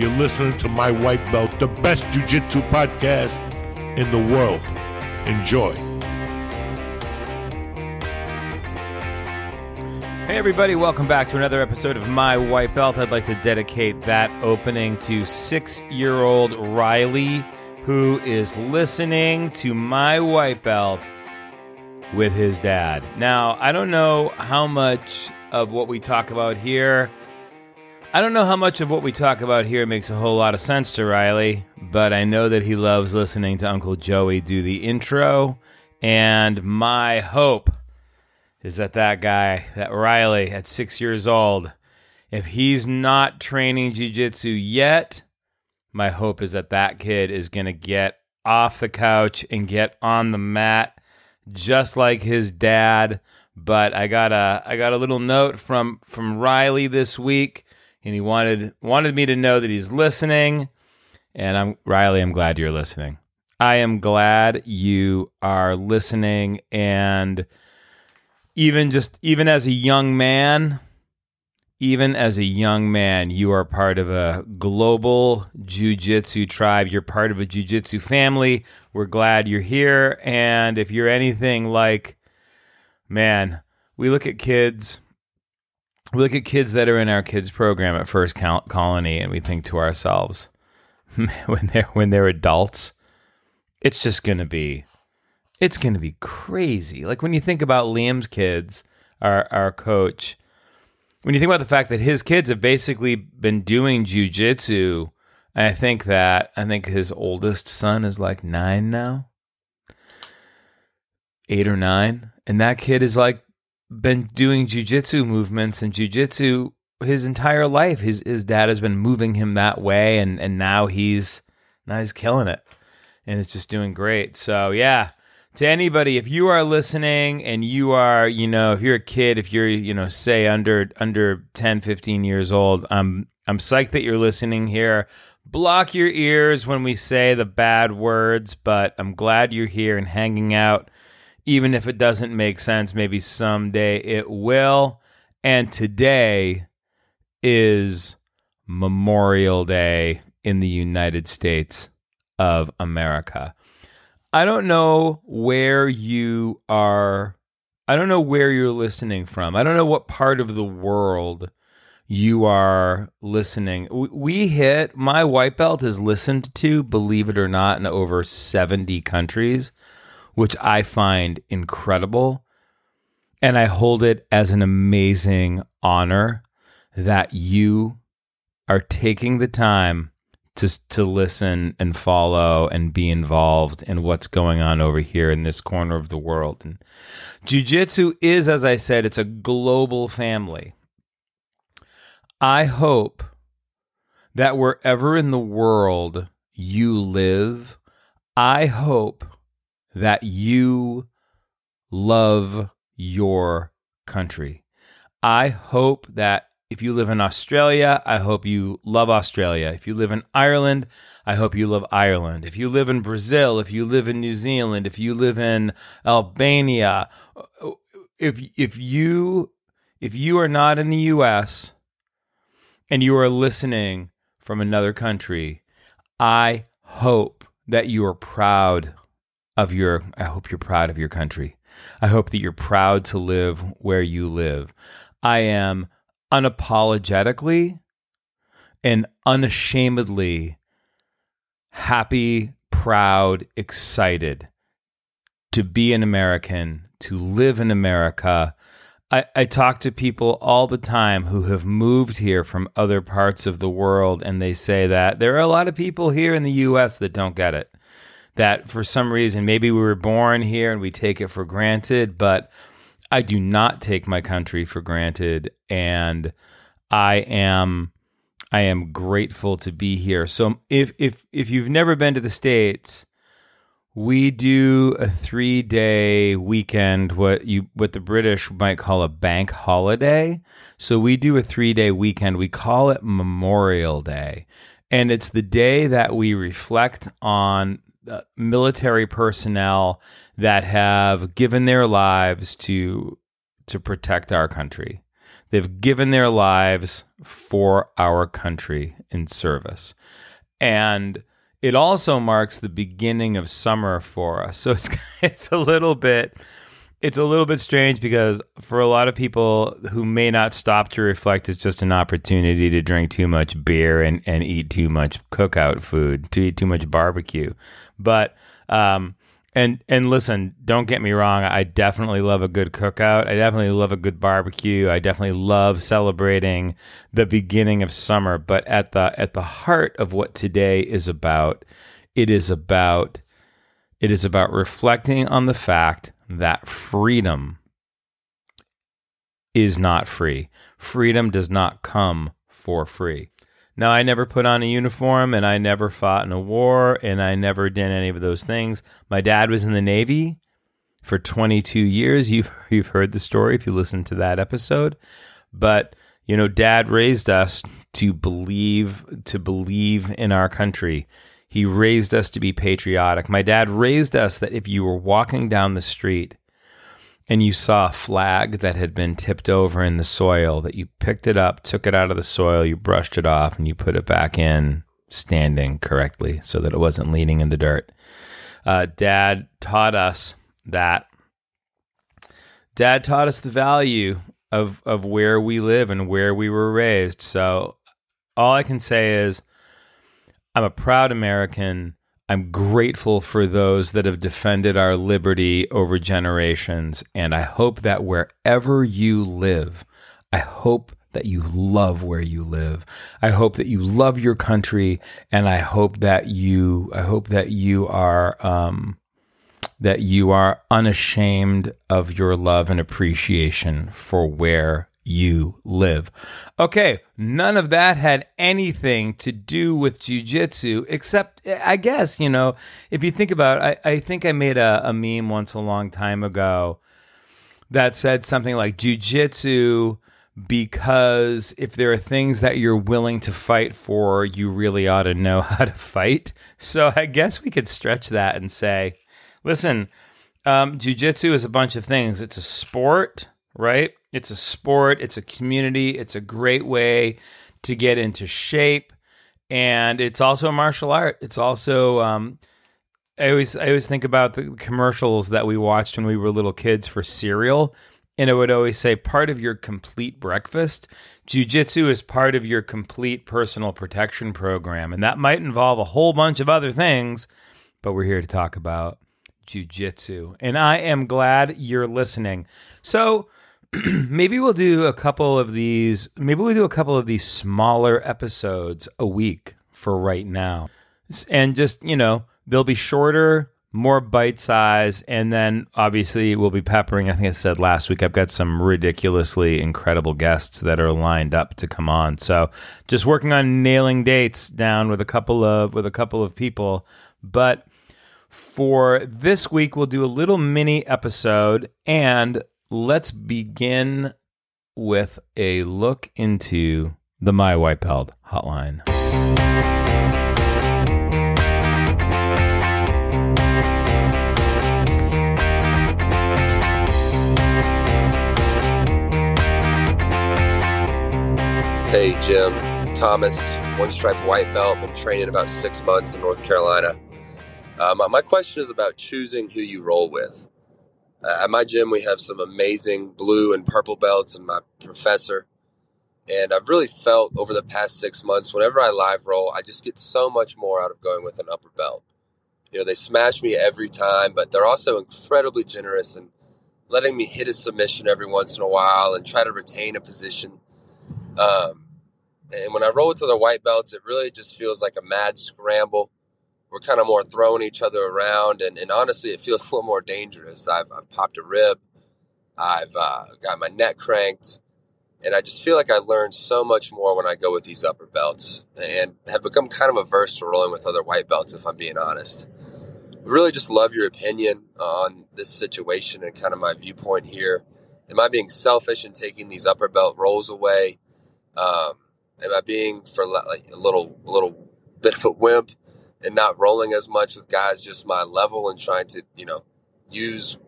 You're listening to My White Belt, the best jiu-jitsu podcast in the world. Enjoy. Hey, everybody, welcome back to another episode of My White Belt. I'd like to dedicate that opening to six year old Riley, who is listening to My White Belt with his dad. Now, I don't know how much of what we talk about here. I don't know how much of what we talk about here makes a whole lot of sense to Riley, but I know that he loves listening to Uncle Joey do the intro. And my hope is that that guy, that Riley at six years old, if he's not training jujitsu yet, my hope is that that kid is going to get off the couch and get on the mat just like his dad. But I got a I got a little note from from Riley this week, and he wanted wanted me to know that he's listening. And I'm Riley. I'm glad you're listening. I am glad you are listening and even just even as a young man even as a young man you are part of a global jiu-jitsu tribe you're part of a jiu-jitsu family we're glad you're here and if you're anything like man we look at kids we look at kids that are in our kids program at first colony and we think to ourselves when they're when they're adults it's just to be it's to be crazy. Like when you think about Liam's kids, our our coach, when you think about the fact that his kids have basically been doing jujitsu, I think that I think his oldest son is like nine now, eight or nine, and that kid is like been doing jujitsu movements and jujitsu his entire life. His his dad has been moving him that way, and and now he's now he's killing it, and it's just doing great. So yeah, to anybody if you are listening and you are you know if you're a kid if you're you know say under under 10 15 years old i'm i'm psyched that you're listening here block your ears when we say the bad words but i'm glad you're here and hanging out even if it doesn't make sense maybe someday it will and today is memorial day in the united states of america I don't know where you are. I don't know where you're listening from. I don't know what part of the world you are listening. We hit my white belt is listened to, believe it or not, in over 70 countries, which I find incredible. And I hold it as an amazing honor that you are taking the time to to listen and follow and be involved in what's going on over here in this corner of the world. And jiu-jitsu is as I said it's a global family. I hope that wherever in the world you live, I hope that you love your country. I hope that if you live in Australia, I hope you love Australia. If you live in Ireland, I hope you love Ireland. If you live in Brazil, if you live in New Zealand, if you live in Albania, if if you if you are not in the US and you are listening from another country, I hope that you are proud of your I hope you're proud of your country. I hope that you're proud to live where you live. I am unapologetically and unashamedly happy, proud, excited to be an American, to live in America. I, I talk to people all the time who have moved here from other parts of the world, and they say that there are a lot of people here in the US that don't get it. That for some reason, maybe we were born here and we take it for granted, but I do not take my country for granted, and I am I am grateful to be here. So if if if you've never been to the states, we do a three day weekend, what you what the British might call a bank holiday. So we do a three day weekend. We call it Memorial Day, and it's the day that we reflect on uh, military personnel that have given their lives to to protect our country They've given their lives for our country in service. And it also marks the beginning of summer for us. So it's it's a little bit it's a little bit strange because for a lot of people who may not stop to reflect, it's just an opportunity to drink too much beer and, and eat too much cookout food, to eat too much barbecue. But um, and and listen, don't get me wrong. I definitely love a good cookout. I definitely love a good barbecue. I definitely love celebrating the beginning of summer. But at the at the heart of what today is about, it is about it is about reflecting on the fact that freedom is not free. Freedom does not come for free. Now, I never put on a uniform and I never fought in a war and I never did any of those things. My dad was in the Navy for 22 years. You've, you've heard the story if you listen to that episode. But, you know, dad raised us to believe to believe in our country. He raised us to be patriotic. My dad raised us that if you were walking down the street and you saw a flag that had been tipped over in the soil, that you picked it up, took it out of the soil, you brushed it off, and you put it back in standing correctly so that it wasn't leaning in the dirt. Uh, Dad taught us that. Dad taught us the value of of where we live and where we were raised. So all I can say is I'm a proud American. I'm grateful for those that have defended our liberty over generations. And I hope that wherever you live, I hope that you love where you live. I hope that you love your country. And I hope that you, I hope that you are, um, that you are unashamed of your love and appreciation for where you live. Okay, none of that had anything to do with jujitsu, except I guess, you know, if you think about it, I, I think I made a, a meme once a long time ago that said something like jujitsu because if there are things that you're willing to fight for, you really ought to know how to fight. So I guess we could stretch that and say, listen, um, jujitsu is a bunch of things. It's a sport, right? It's a sport, it's a community, it's a great way to get into shape. And it's also a martial art. It's also, um, I always, I always think about the commercials that we watched when we were little kids for cereal. And it would always say part of your complete breakfast. Jiu-jitsu is part of your complete personal protection program. And that might involve a whole bunch of other things, but we're here to talk about jiu-jitsu. And I am glad you're listening. So, maybe we'll do a couple of these. Maybe we'll do a couple of these smaller episodes a week for right now, and just you know they'll be shorter, more bite size, and then obviously we'll be peppering. I think I said last week I've got some ridiculously incredible guests that are lined up to come on. So just working on nailing dates down with a couple of with a couple of people, but. For this week, we'll do a little mini episode and let's begin with a look into the My White Belt hotline. Hey, Jim. Thomas, one stripe white belt, been training about six months in North Carolina. Uh, my, my question is about choosing who you roll with. Uh, at my gym, we have some amazing blue and purple belts, and my professor. And I've really felt over the past six months, whenever I live roll, I just get so much more out of going with an upper belt. You know, they smash me every time, but they're also incredibly generous and letting me hit a submission every once in a while and try to retain a position. Um, and when I roll with other white belts, it really just feels like a mad scramble we're kind of more throwing each other around, and, and honestly, it feels a little more dangerous. I've, I've popped a rib, I've uh, got my neck cranked, and I just feel like I learned so much more when I go with these upper belts, and have become kind of averse to rolling with other white belts, if I'm being honest. Really, just love your opinion on this situation and kind of my viewpoint here. Am I being selfish in taking these upper belt rolls away? Um, am I being for like a little, a little bit of a wimp? And not rolling as much with guys just my level and trying to, you know, use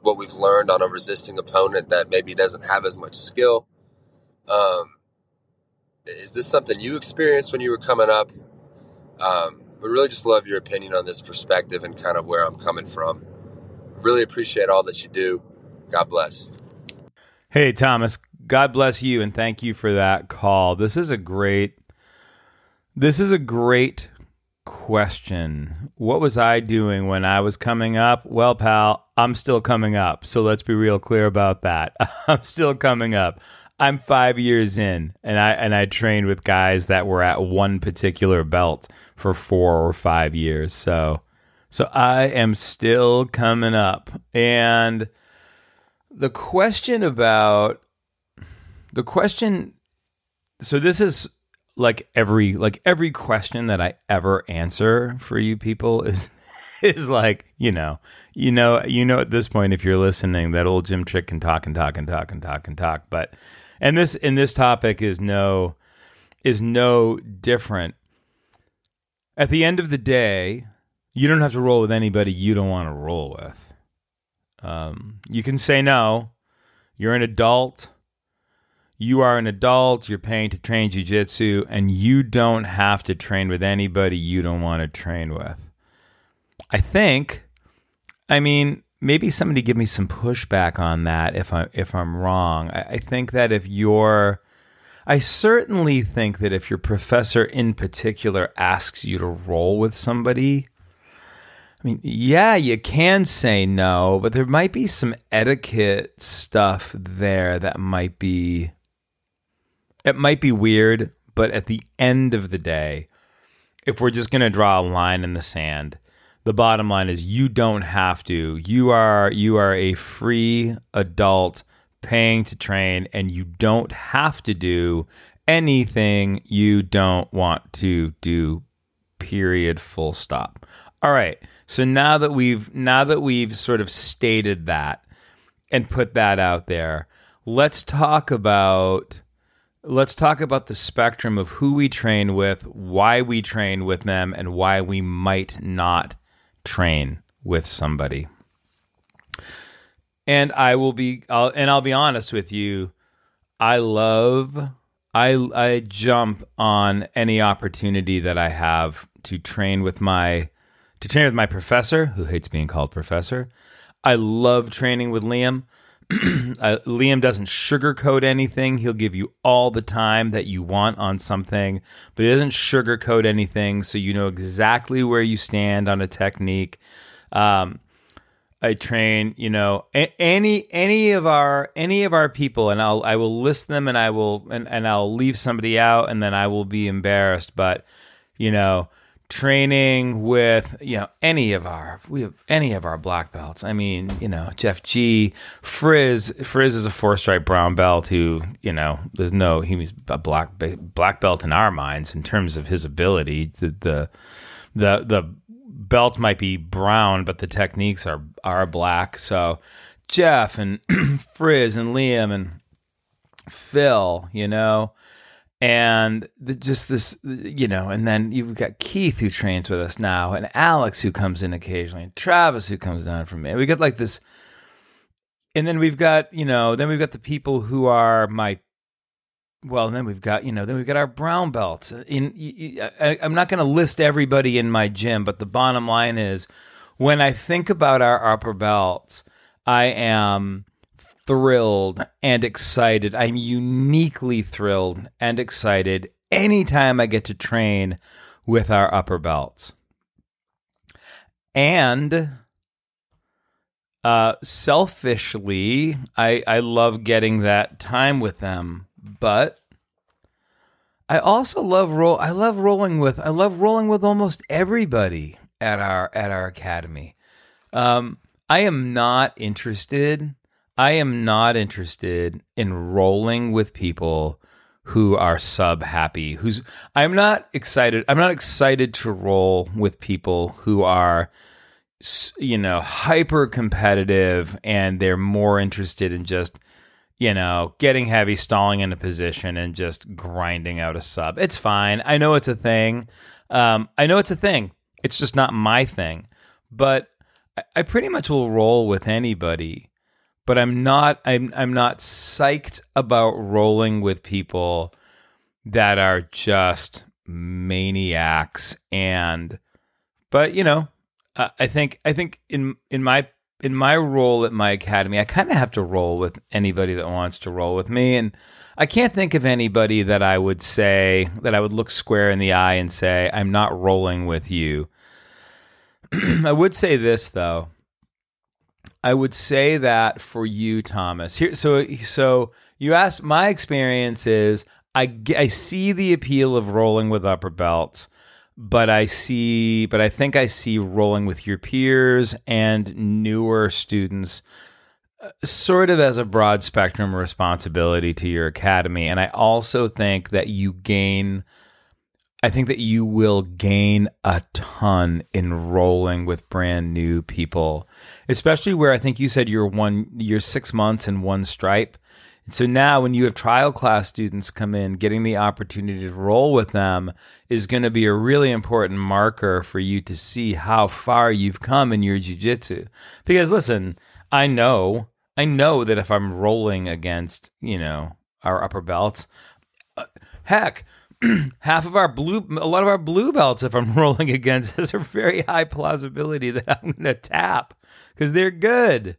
what we've learned on a resisting opponent that maybe doesn't have as much skill. Um, is this something you experienced when you were coming up? Um, would really just love your opinion on this perspective and kind of where I'm coming from. Really appreciate all that you do. God bless. Hey, Thomas. God bless you and thank you for that call. This is a great this is a great question. What was I doing when I was coming up? Well, pal, I'm still coming up. So let's be real clear about that. I'm still coming up. I'm 5 years in and I and I trained with guys that were at one particular belt for 4 or 5 years. So so I am still coming up. And the question about the question so this is like every like every question that I ever answer for you people is is like, you know, you know, you know at this point if you're listening that old Jim Trick can talk and talk and talk and talk and talk, but and this and this topic is no is no different. At the end of the day, you don't have to roll with anybody you don't want to roll with. Um, you can say no. You're an adult you are an adult, you're paying to train jujitsu, and you don't have to train with anybody you don't want to train with. I think, I mean, maybe somebody give me some pushback on that if I if I'm wrong. I, I think that if you're I certainly think that if your professor in particular asks you to roll with somebody, I mean, yeah, you can say no, but there might be some etiquette stuff there that might be it might be weird, but at the end of the day, if we're just going to draw a line in the sand, the bottom line is you don't have to. You are you are a free adult paying to train and you don't have to do anything you don't want to do. Period full stop. All right. So now that we've now that we've sort of stated that and put that out there, let's talk about Let's talk about the spectrum of who we train with, why we train with them, and why we might not train with somebody. And I will be, I'll, and I'll be honest with you. I love, I, I jump on any opportunity that I have to train with my, to train with my professor, who hates being called professor. I love training with Liam uh, Liam doesn't sugarcoat anything. He'll give you all the time that you want on something, but he doesn't sugarcoat anything, so you know exactly where you stand on a technique. Um, I train, you know, a- any any of our any of our people, and I'll I will list them, and I will and, and I'll leave somebody out, and then I will be embarrassed. But you know, training with you know any of our we have any of our black belts. I mean, you know, Jeff G, Frizz. Frizz is a four stripe brown belt who you know there's no he he's a black black belt in our minds in terms of his ability. The the the, the belt might be brown, but the techniques are are black. So Jeff and Frizz and Liam and Phil, you know and the, just this, you know, and then you've got Keith who trains with us now, and Alex who comes in occasionally, and Travis who comes down from me. We got like this, and then we've got, you know, then we've got the people who are my, well, then we've got, you know, then we've got our brown belts. In, I, I'm not going to list everybody in my gym, but the bottom line is, when I think about our upper belts, I am thrilled and excited. I'm uniquely thrilled and excited anytime I get to train with our upper belts. And uh, selfishly, I, I love getting that time with them, but I also love roll. I love rolling with. I love rolling with almost everybody at our at our academy. Um, I am not interested I am not interested in rolling with people who are sub happy. Who's I'm not excited. I'm not excited to roll with people who are you know hyper competitive and they're more interested in just you know getting heavy, stalling in a position and just grinding out a sub. It's fine. I know it's a thing. Um, I know it's a thing. It's just not my thing. But I, I pretty much will roll with anybody but I'm not I'm I'm not psyched about rolling with people that are just maniacs and but you know I think I think in in my in my role at my academy I kind of have to roll with anybody that wants to roll with me and I can't think of anybody that I would say that I would look square in the eye and say I'm not rolling with you. I would say this though. I would say that for you, Thomas. Here, so so you asked. My experience is I I see the appeal of rolling with upper belts, but I see, but I think I see rolling with your peers and newer students uh, sort of as a broad spectrum responsibility to your academy. And I also think that you gain I think that you will gain a ton in rolling with brand new people, especially where I think you said you're one, you're six months in one stripe. And so now, when you have trial class students come in, getting the opportunity to roll with them is going to be a really important marker for you to see how far you've come in your jujitsu. Because listen, I know, I know that if I'm rolling against, you know, our upper belts, uh, heck, half of our blue, a lot of our blue belts, if I'm rolling against, has a very high plausibility that I'm going to tap because they're good.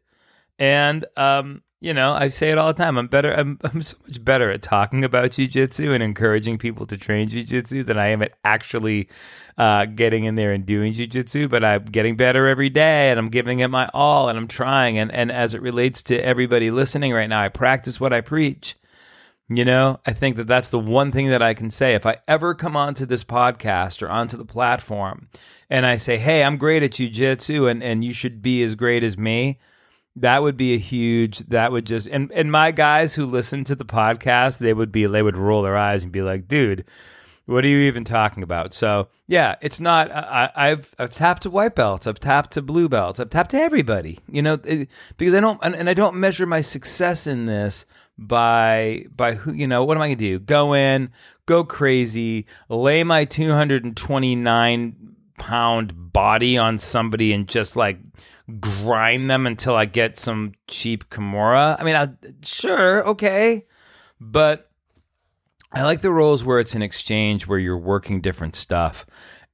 And, um, you know, I say it all the time. I'm better. I'm, I'm so much better at talking about jujitsu and encouraging people to train jujitsu than I am at actually uh, getting in there and doing jujitsu. But I'm getting better every day, and I'm giving it my all, and I'm trying. And and as it relates to everybody listening right now, I practice what I preach. You know, I think that that's the one thing that I can say. If I ever come onto this podcast or onto the platform and I say, hey, I'm great at jujitsu and, and you should be as great as me, that would be a huge, that would just, and, and my guys who listen to the podcast, they would be, they would roll their eyes and be like, dude, what are you even talking about? So yeah, it's not. I, have I've tapped to white belts. I've tapped to blue belts. I've tapped to everybody. You know, it, because I don't and, and I don't measure my success in this by by who you know what am I gonna do? Go in, go crazy, lay my 229 pound body on somebody and just like grind them until I get some cheap Kimura. I mean, I, sure, okay, but I like the rolls where it's an exchange where you're working different stuff,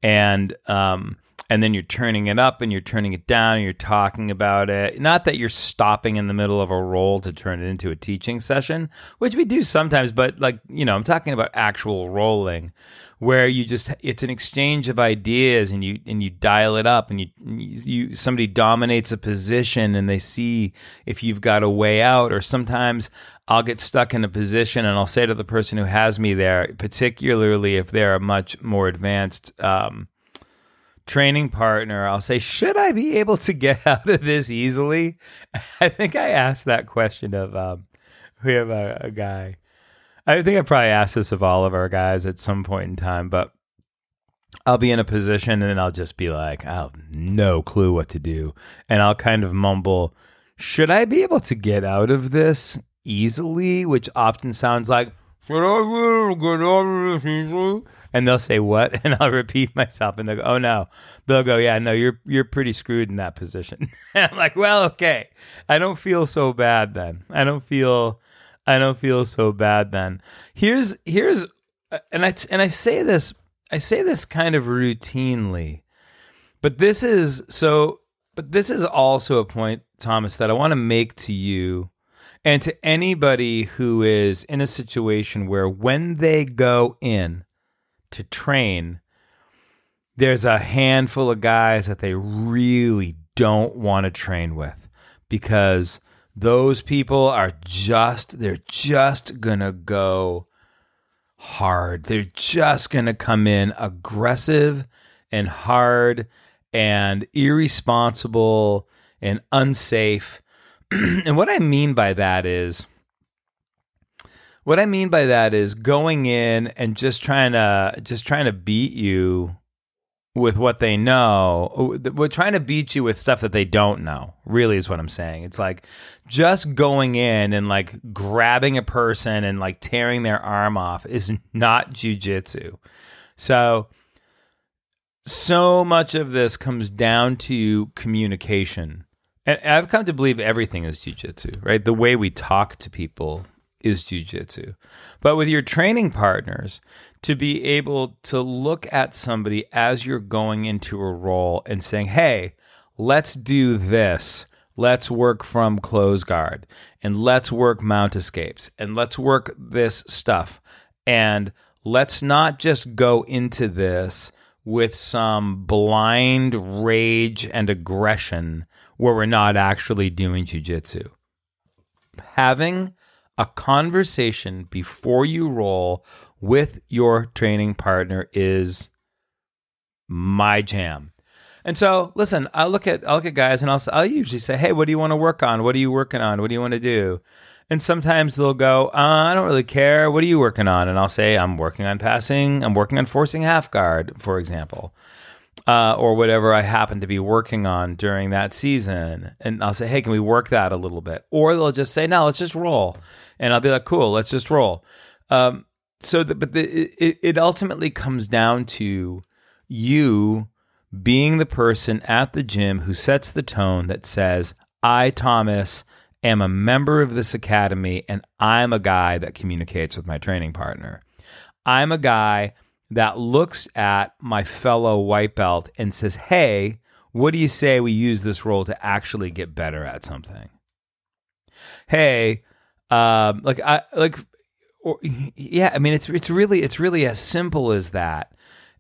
and um, and then you're turning it up and you're turning it down and you're talking about it. Not that you're stopping in the middle of a roll to turn it into a teaching session, which we do sometimes, but like, you know, I'm talking about actual rolling where you just it's an exchange of ideas and you and you dial it up and you you somebody dominates a position and they see if you've got a way out or sometimes I'll get stuck in a position and I'll say to the person who has me there particularly if they're a much more advanced um, training partner, I'll say, should I be able to get out of this easily? I think I asked that question of, um, we have a, a guy. I think I probably asked this of all of our guys at some point in time, but I'll be in a position and I'll just be like, I have no clue what to do. And I'll kind of mumble, should I be able to get out of this easily? Which often sounds like, should I be able to get out of this easily? And they'll say what, and I'll repeat myself, and they'll go, "Oh no," they'll go, "Yeah, no, you're you're pretty screwed in that position." I'm like, "Well, okay, I don't feel so bad then. I don't feel, I don't feel so bad then." Here's here's, uh, and I and I say this, I say this kind of routinely, but this is so, but this is also a point, Thomas, that I want to make to you. And to anybody who is in a situation where when they go in, to train, there's a handful of guys that they really don't want to train with because those people are just they're just going to go hard. They're just going to come in aggressive and hard and irresponsible and unsafe. and what I mean by that is what I mean by that is going in and just trying to just trying to beat you with what they know. We're trying to beat you with stuff that they don't know. Really is what I'm saying. It's like just going in and like grabbing a person and like tearing their arm off is not jujitsu. So so much of this comes down to communication And I've come to believe everything is jujitsu, right? The way we talk to people is jujitsu. But with your training partners, to be able to look at somebody as you're going into a roll and saying, hey, let's do this. Let's work from close guard and let's work mount escapes and let's work this stuff. And let's not just go into this with some blind rage and aggression where we're not actually doing jujitsu. Having a conversation before you roll with your training partner is my jam. And so, listen, I look at I look at guys, and I'll I'll usually say, "Hey, what do you want to work on? What are you working on? What do you want to do?" And sometimes they'll go, uh, "I don't really care. What are you working on?" And I'll say, "I'm working on passing. I'm working on forcing half guard, for example." uh, or whatever I happen to be working on during that season. And I'll say, hey, can we work that a little bit? Or they'll just say, no, let's just roll. And I'll be like, cool, let's just roll. Um, so, the, but the, it, it ultimately comes down to you being the person at the gym who sets the tone that says, I, Thomas, am a member of this academy and I'm a guy that communicates with my training partner. I'm a guy that looks at my fellow white belt and says, Hey, what do you say we use this roll to actually get better at something? Hey, um, like I like, or, yeah. I mean, it's it's really it's really as simple as that.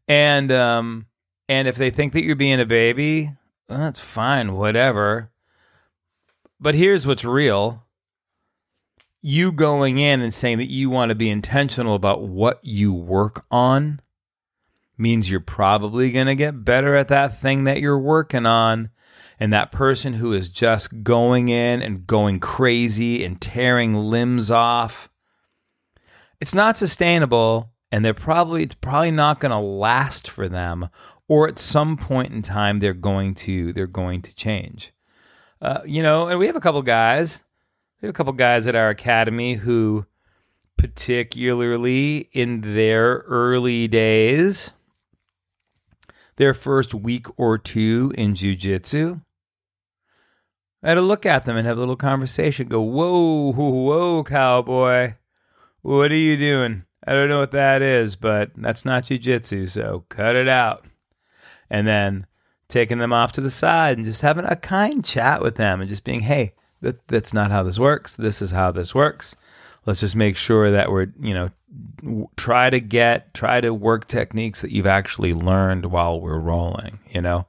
And um, and if they think that you're being a baby, well, that's fine, whatever. But here's what's real: you going in and saying that you want to be intentional about what you work on means you're probably going to get better at that thing that you're working on. And that person who is just going in and going crazy and tearing limbs off, it's not sustainable. And they're probably, it's probably not going to last for them. Or at some point in time, they're going to, they're going to change. Uh, you know, and we have a couple guys, we have a couple guys at our academy who, particularly in their early days, their first week or two in jujitsu. I had to look at them and have a little conversation. Go, whoa, whoa, cowboy. What are you doing? I don't know what that is, but that's not jujitsu, so cut it out. And then taking them off to the side and just having a kind chat with them and just being, hey, that, that's not how this works. This is how this works. Let's just make sure that we're, you know, try to get try to work techniques that you've actually learned while we're rolling you know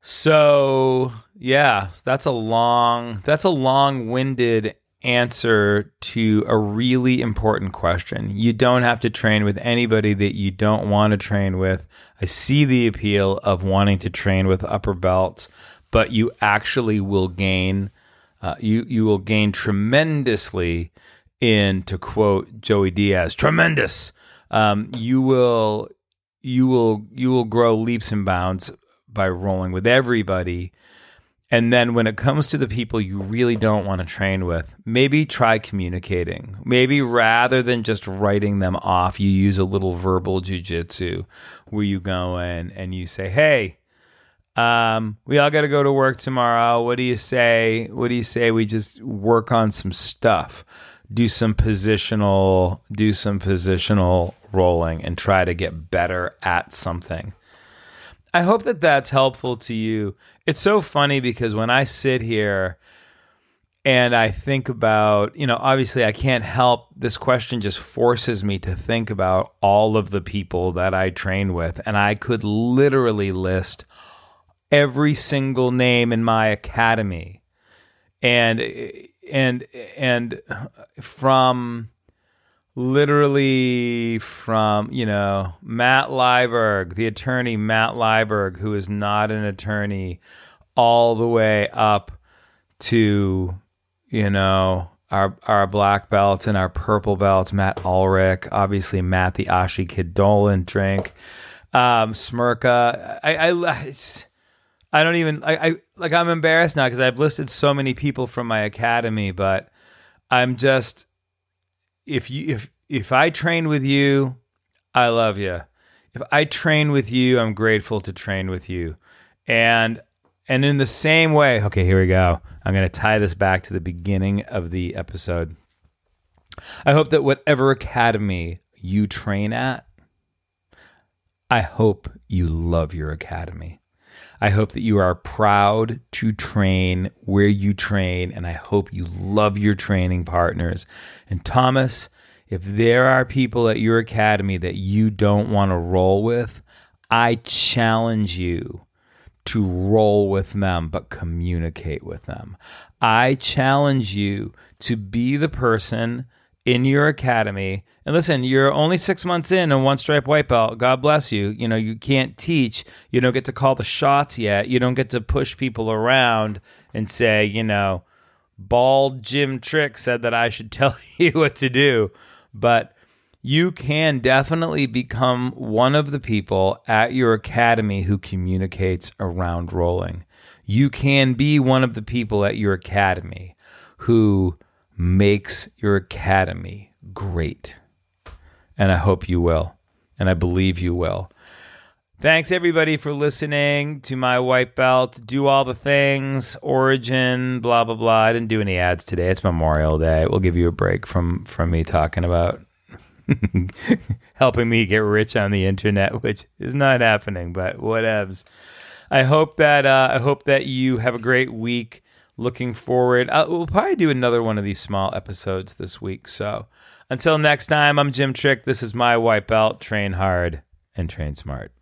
so yeah that's a long that's a long-winded answer to a really important question you don't have to train with anybody that you don't want to train with i see the appeal of wanting to train with upper belts but you actually will gain uh, you you will gain tremendously in to quote Joey Diaz, tremendous. Um, you will you will you will grow leaps and bounds by rolling with everybody. And then when it comes to the people you really don't want to train with, maybe try communicating. Maybe rather than just writing them off, you use a little verbal jujitsu where you go in and you say, Hey, um, we all got to go to work tomorrow. What do you say? What do you say we just work on some stuff? do some positional do some positional rolling and try to get better at something. I hope that that's helpful to you. It's so funny because when I sit here and I think about, you know, obviously I can't help this question just forces me to think about all of the people that I train with and I could literally list every single name in my academy. And and and from literally from you know Matt Lieberg, the attorney Matt Lieberg, who is not an attorney, all the way up to you know our our black belts and our purple belts, Matt Ulrich, obviously Matt the Ashi Kid Dolan drink, um, Smirka. I, I I don't even I, I like I'm embarrassed now because I've listed so many people from my academy, but I'm just if you if if I train with you, I love you. If I train with you, I'm grateful to train with you. And And in the same way, okay, here we go. I'm going to tie this back to the beginning of the episode. I hope that whatever academy you train at, I hope you love your academy. I hope that you are proud to train where you train, and I hope you love your training partners. And Thomas, if there are people at your academy that you don't want to roll with, I challenge you to roll with them, but communicate with them. I challenge you to be the person in your academy. And listen, you're only six months in and one stripe white belt. God bless you. You know, you can't teach. You don't get to call the shots yet. You don't get to push people around and say, you know, bald Jim Trick said that I should tell you what to do. But you can definitely become one of the people at your academy who communicates around rolling. You can be one of the people at your academy who makes your academy great. And I hope you will. And I believe you will. Thanks everybody for listening to my white belt. Do all the things, origin, blah blah blah. I didn't do any ads today. It's Memorial Day. We'll give you a break from from me talking about helping me get rich on the internet, which is not happening, but whatevs. I hope that uh, I hope that you have a great week. Looking forward. Uh, we'll probably do another one of these small episodes this week. So until next time, I'm Jim Trick. This is my white belt. Train hard and train smart.